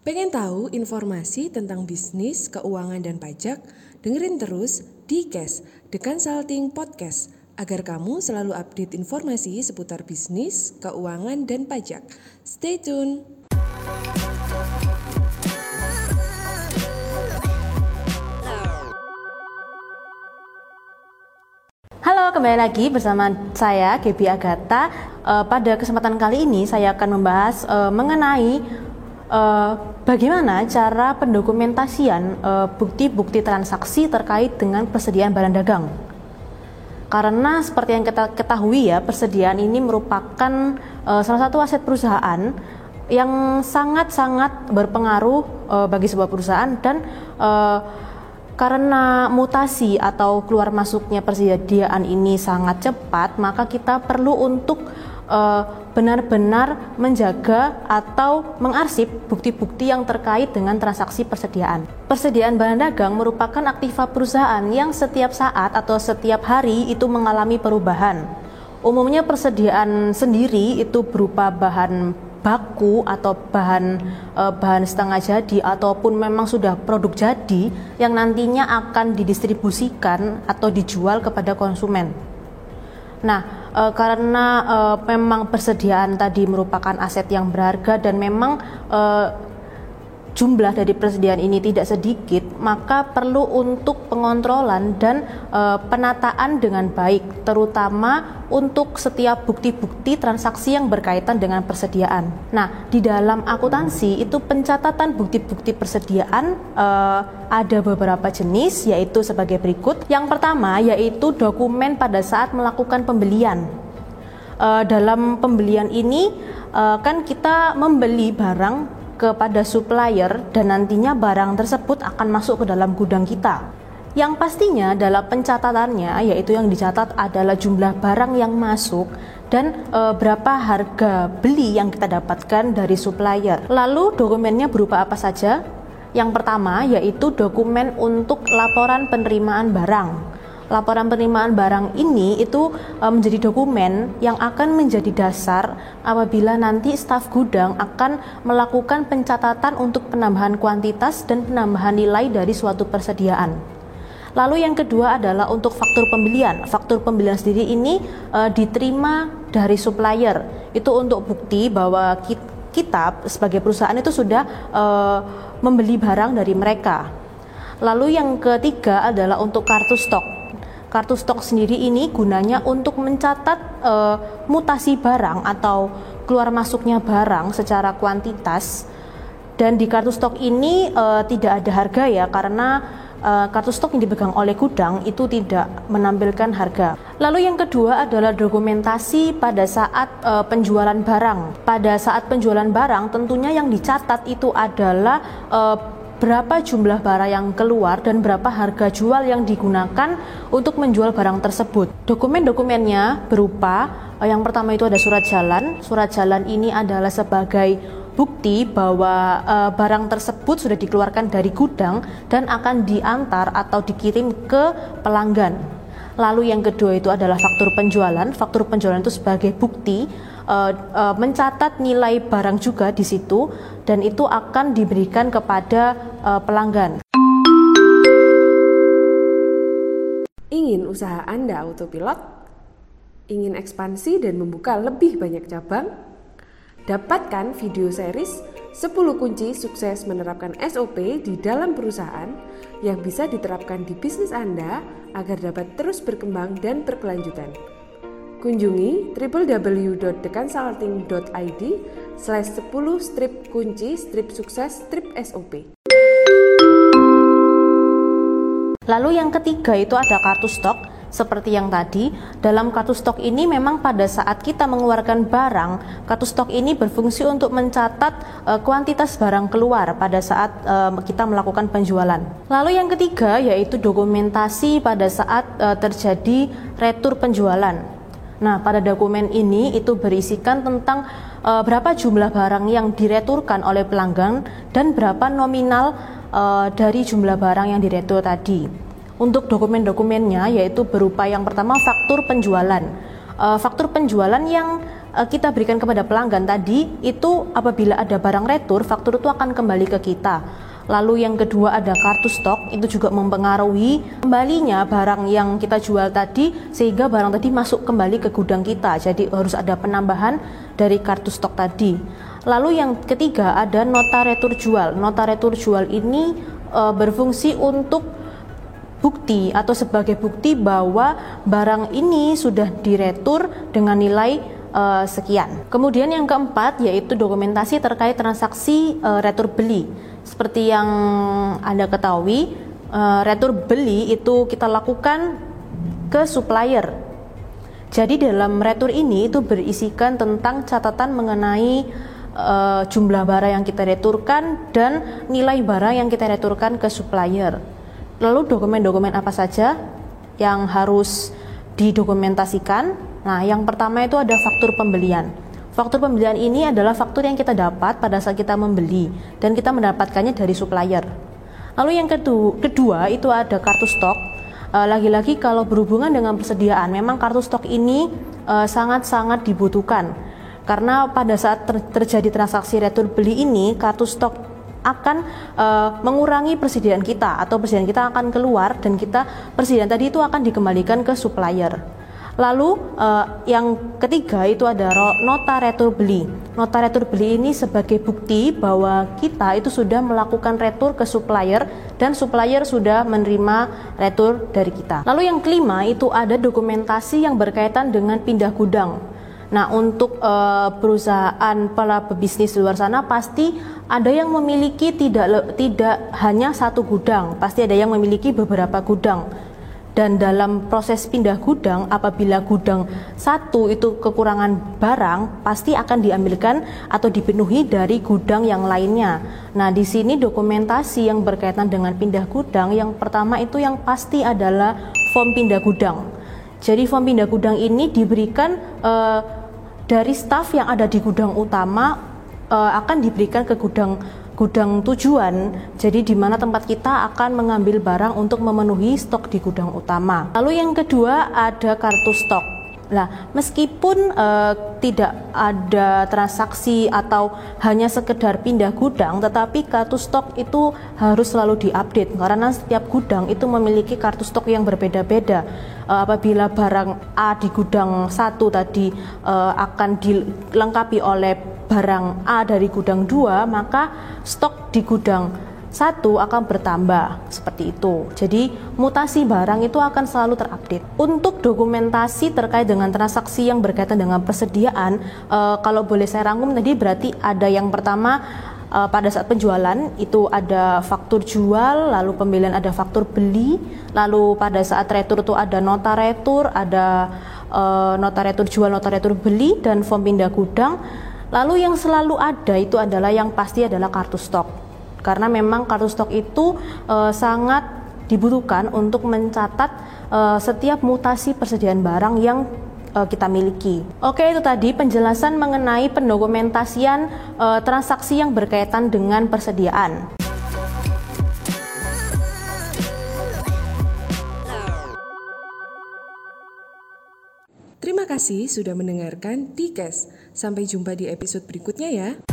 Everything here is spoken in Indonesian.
Pengen tahu informasi tentang bisnis, keuangan, dan pajak? Dengerin terus di Cash, The Consulting Podcast, agar kamu selalu update informasi seputar bisnis, keuangan, dan pajak. Stay tune! Halo, kembali lagi bersama saya Gebi Agatha. Uh, pada kesempatan kali ini saya akan membahas uh, mengenai uh, bagaimana cara pendokumentasian bukti-bukti uh, transaksi terkait dengan persediaan barang dagang. Karena seperti yang kita ketahui ya, persediaan ini merupakan uh, salah satu aset perusahaan yang sangat-sangat berpengaruh uh, bagi sebuah perusahaan dan uh, karena mutasi atau keluar masuknya persediaan ini sangat cepat, maka kita perlu untuk benar-benar menjaga atau mengarsip bukti-bukti yang terkait dengan transaksi persediaan. Persediaan barang dagang merupakan aktiva perusahaan yang setiap saat atau setiap hari itu mengalami perubahan. Umumnya persediaan sendiri itu berupa bahan baku atau bahan e, bahan setengah jadi ataupun memang sudah produk jadi yang nantinya akan didistribusikan atau dijual kepada konsumen. Nah, e, karena e, memang persediaan tadi merupakan aset yang berharga dan memang e, jumlah dari persediaan ini tidak sedikit, maka perlu untuk pengontrolan dan e, penataan dengan baik, terutama untuk setiap bukti-bukti transaksi yang berkaitan dengan persediaan. Nah, di dalam akuntansi itu pencatatan bukti-bukti persediaan e, ada beberapa jenis, yaitu sebagai berikut. Yang pertama yaitu dokumen pada saat melakukan pembelian. E, dalam pembelian ini e, kan kita membeli barang kepada supplier dan nantinya barang tersebut akan masuk ke dalam gudang kita. Yang pastinya dalam pencatatannya yaitu yang dicatat adalah jumlah barang yang masuk dan e, berapa harga beli yang kita dapatkan dari supplier. Lalu dokumennya berupa apa saja? Yang pertama yaitu dokumen untuk laporan penerimaan barang laporan penerimaan barang ini itu e, menjadi dokumen yang akan menjadi dasar apabila nanti staf gudang akan melakukan pencatatan untuk penambahan kuantitas dan penambahan nilai dari suatu persediaan. Lalu yang kedua adalah untuk faktur pembelian. Faktur pembelian sendiri ini e, diterima dari supplier. Itu untuk bukti bahwa kita sebagai perusahaan itu sudah e, membeli barang dari mereka. Lalu yang ketiga adalah untuk kartu stok. Kartu stok sendiri ini gunanya untuk mencatat e, mutasi barang atau keluar masuknya barang secara kuantitas. Dan di kartu stok ini e, tidak ada harga ya karena e, kartu stok yang dipegang oleh gudang itu tidak menampilkan harga. Lalu yang kedua adalah dokumentasi pada saat e, penjualan barang. Pada saat penjualan barang tentunya yang dicatat itu adalah e, berapa jumlah barang yang keluar dan berapa harga jual yang digunakan untuk menjual barang tersebut. Dokumen-dokumennya berupa eh, yang pertama itu ada surat jalan. Surat jalan ini adalah sebagai bukti bahwa e, barang tersebut sudah dikeluarkan dari gudang dan akan diantar atau dikirim ke pelanggan. Lalu yang kedua itu adalah faktur penjualan. Faktur penjualan itu sebagai bukti uh, uh, mencatat nilai barang juga di situ dan itu akan diberikan kepada uh, pelanggan. Ingin usaha Anda autopilot? Ingin ekspansi dan membuka lebih banyak cabang? Dapatkan video series 10 kunci sukses menerapkan SOP di dalam perusahaan yang bisa diterapkan di bisnis Anda agar dapat terus berkembang dan berkelanjutan. Kunjungi www.theconsulting.id slash 10 strip kunci strip sukses strip SOP. Lalu yang ketiga itu ada kartu stok seperti yang tadi, dalam kartu stok ini memang pada saat kita mengeluarkan barang, kartu stok ini berfungsi untuk mencatat e, kuantitas barang keluar pada saat e, kita melakukan penjualan. Lalu yang ketiga yaitu dokumentasi pada saat e, terjadi retur penjualan. Nah, pada dokumen ini itu berisikan tentang e, berapa jumlah barang yang direturkan oleh pelanggan dan berapa nominal e, dari jumlah barang yang diretur tadi. Untuk dokumen-dokumennya yaitu berupa yang pertama faktur penjualan. E, faktur penjualan yang uh, kita berikan kepada pelanggan tadi itu apabila ada barang retur, faktur itu akan kembali ke kita. Lalu yang kedua ada kartu stok, itu juga mempengaruhi kembalinya barang yang kita jual tadi sehingga barang tadi masuk kembali ke gudang kita. Jadi harus ada penambahan dari kartu stok tadi. Lalu yang ketiga ada nota retur jual. Nota retur jual ini e, berfungsi untuk bukti atau sebagai bukti bahwa barang ini sudah diretur dengan nilai uh, sekian. Kemudian yang keempat yaitu dokumentasi terkait transaksi uh, retur beli. Seperti yang Anda ketahui, uh, retur beli itu kita lakukan ke supplier. Jadi dalam retur ini itu berisikan tentang catatan mengenai uh, jumlah barang yang kita returkan dan nilai barang yang kita returkan ke supplier. Lalu dokumen-dokumen apa saja yang harus didokumentasikan? Nah, yang pertama itu ada faktur pembelian. Faktur pembelian ini adalah faktur yang kita dapat pada saat kita membeli dan kita mendapatkannya dari supplier. Lalu yang kedua, kedua itu ada kartu stok. Eh, lagi-lagi kalau berhubungan dengan persediaan, memang kartu stok ini eh, sangat-sangat dibutuhkan karena pada saat ter terjadi transaksi retur beli ini kartu stok akan uh, mengurangi persediaan kita atau persediaan kita akan keluar dan kita persediaan tadi itu akan dikembalikan ke supplier. Lalu uh, yang ketiga itu ada nota retur beli. Nota retur beli ini sebagai bukti bahwa kita itu sudah melakukan retur ke supplier dan supplier sudah menerima retur dari kita. Lalu yang kelima itu ada dokumentasi yang berkaitan dengan pindah gudang. Nah, untuk uh, perusahaan para pebisnis luar sana pasti ada yang memiliki tidak tidak hanya satu gudang, pasti ada yang memiliki beberapa gudang dan dalam proses pindah gudang apabila gudang satu itu kekurangan barang pasti akan diambilkan atau dipenuhi dari gudang yang lainnya. Nah, di sini dokumentasi yang berkaitan dengan pindah gudang yang pertama itu yang pasti adalah form pindah gudang. Jadi form pindah gudang ini diberikan uh, dari staf yang ada di gudang utama uh, akan diberikan ke gudang gudang tujuan, jadi di mana tempat kita akan mengambil barang untuk memenuhi stok di gudang utama. Lalu yang kedua ada kartu stok. Nah, meskipun uh, tidak ada transaksi atau hanya sekedar pindah gudang, tetapi kartu stok itu harus selalu diupdate karena setiap gudang itu memiliki kartu stok yang berbeda-beda. Uh, apabila barang A di gudang satu tadi uh, akan dilengkapi oleh barang A dari gudang 2 maka stok di gudang satu akan bertambah seperti itu. Jadi mutasi barang itu akan selalu terupdate. Untuk dokumentasi terkait dengan transaksi yang berkaitan dengan persediaan, e, kalau boleh saya rangkum tadi berarti ada yang pertama e, pada saat penjualan itu ada faktur jual, lalu pembelian ada faktur beli, lalu pada saat retur itu ada nota retur, ada e, nota retur jual, nota retur beli dan form pindah gudang Lalu yang selalu ada itu adalah yang pasti adalah kartu stok. Karena memang kartu stok itu e, sangat dibutuhkan untuk mencatat e, setiap mutasi persediaan barang yang e, kita miliki. Oke, itu tadi penjelasan mengenai pendokumentasian e, transaksi yang berkaitan dengan persediaan. Terima kasih sudah mendengarkan Tikes. Sampai jumpa di episode berikutnya ya.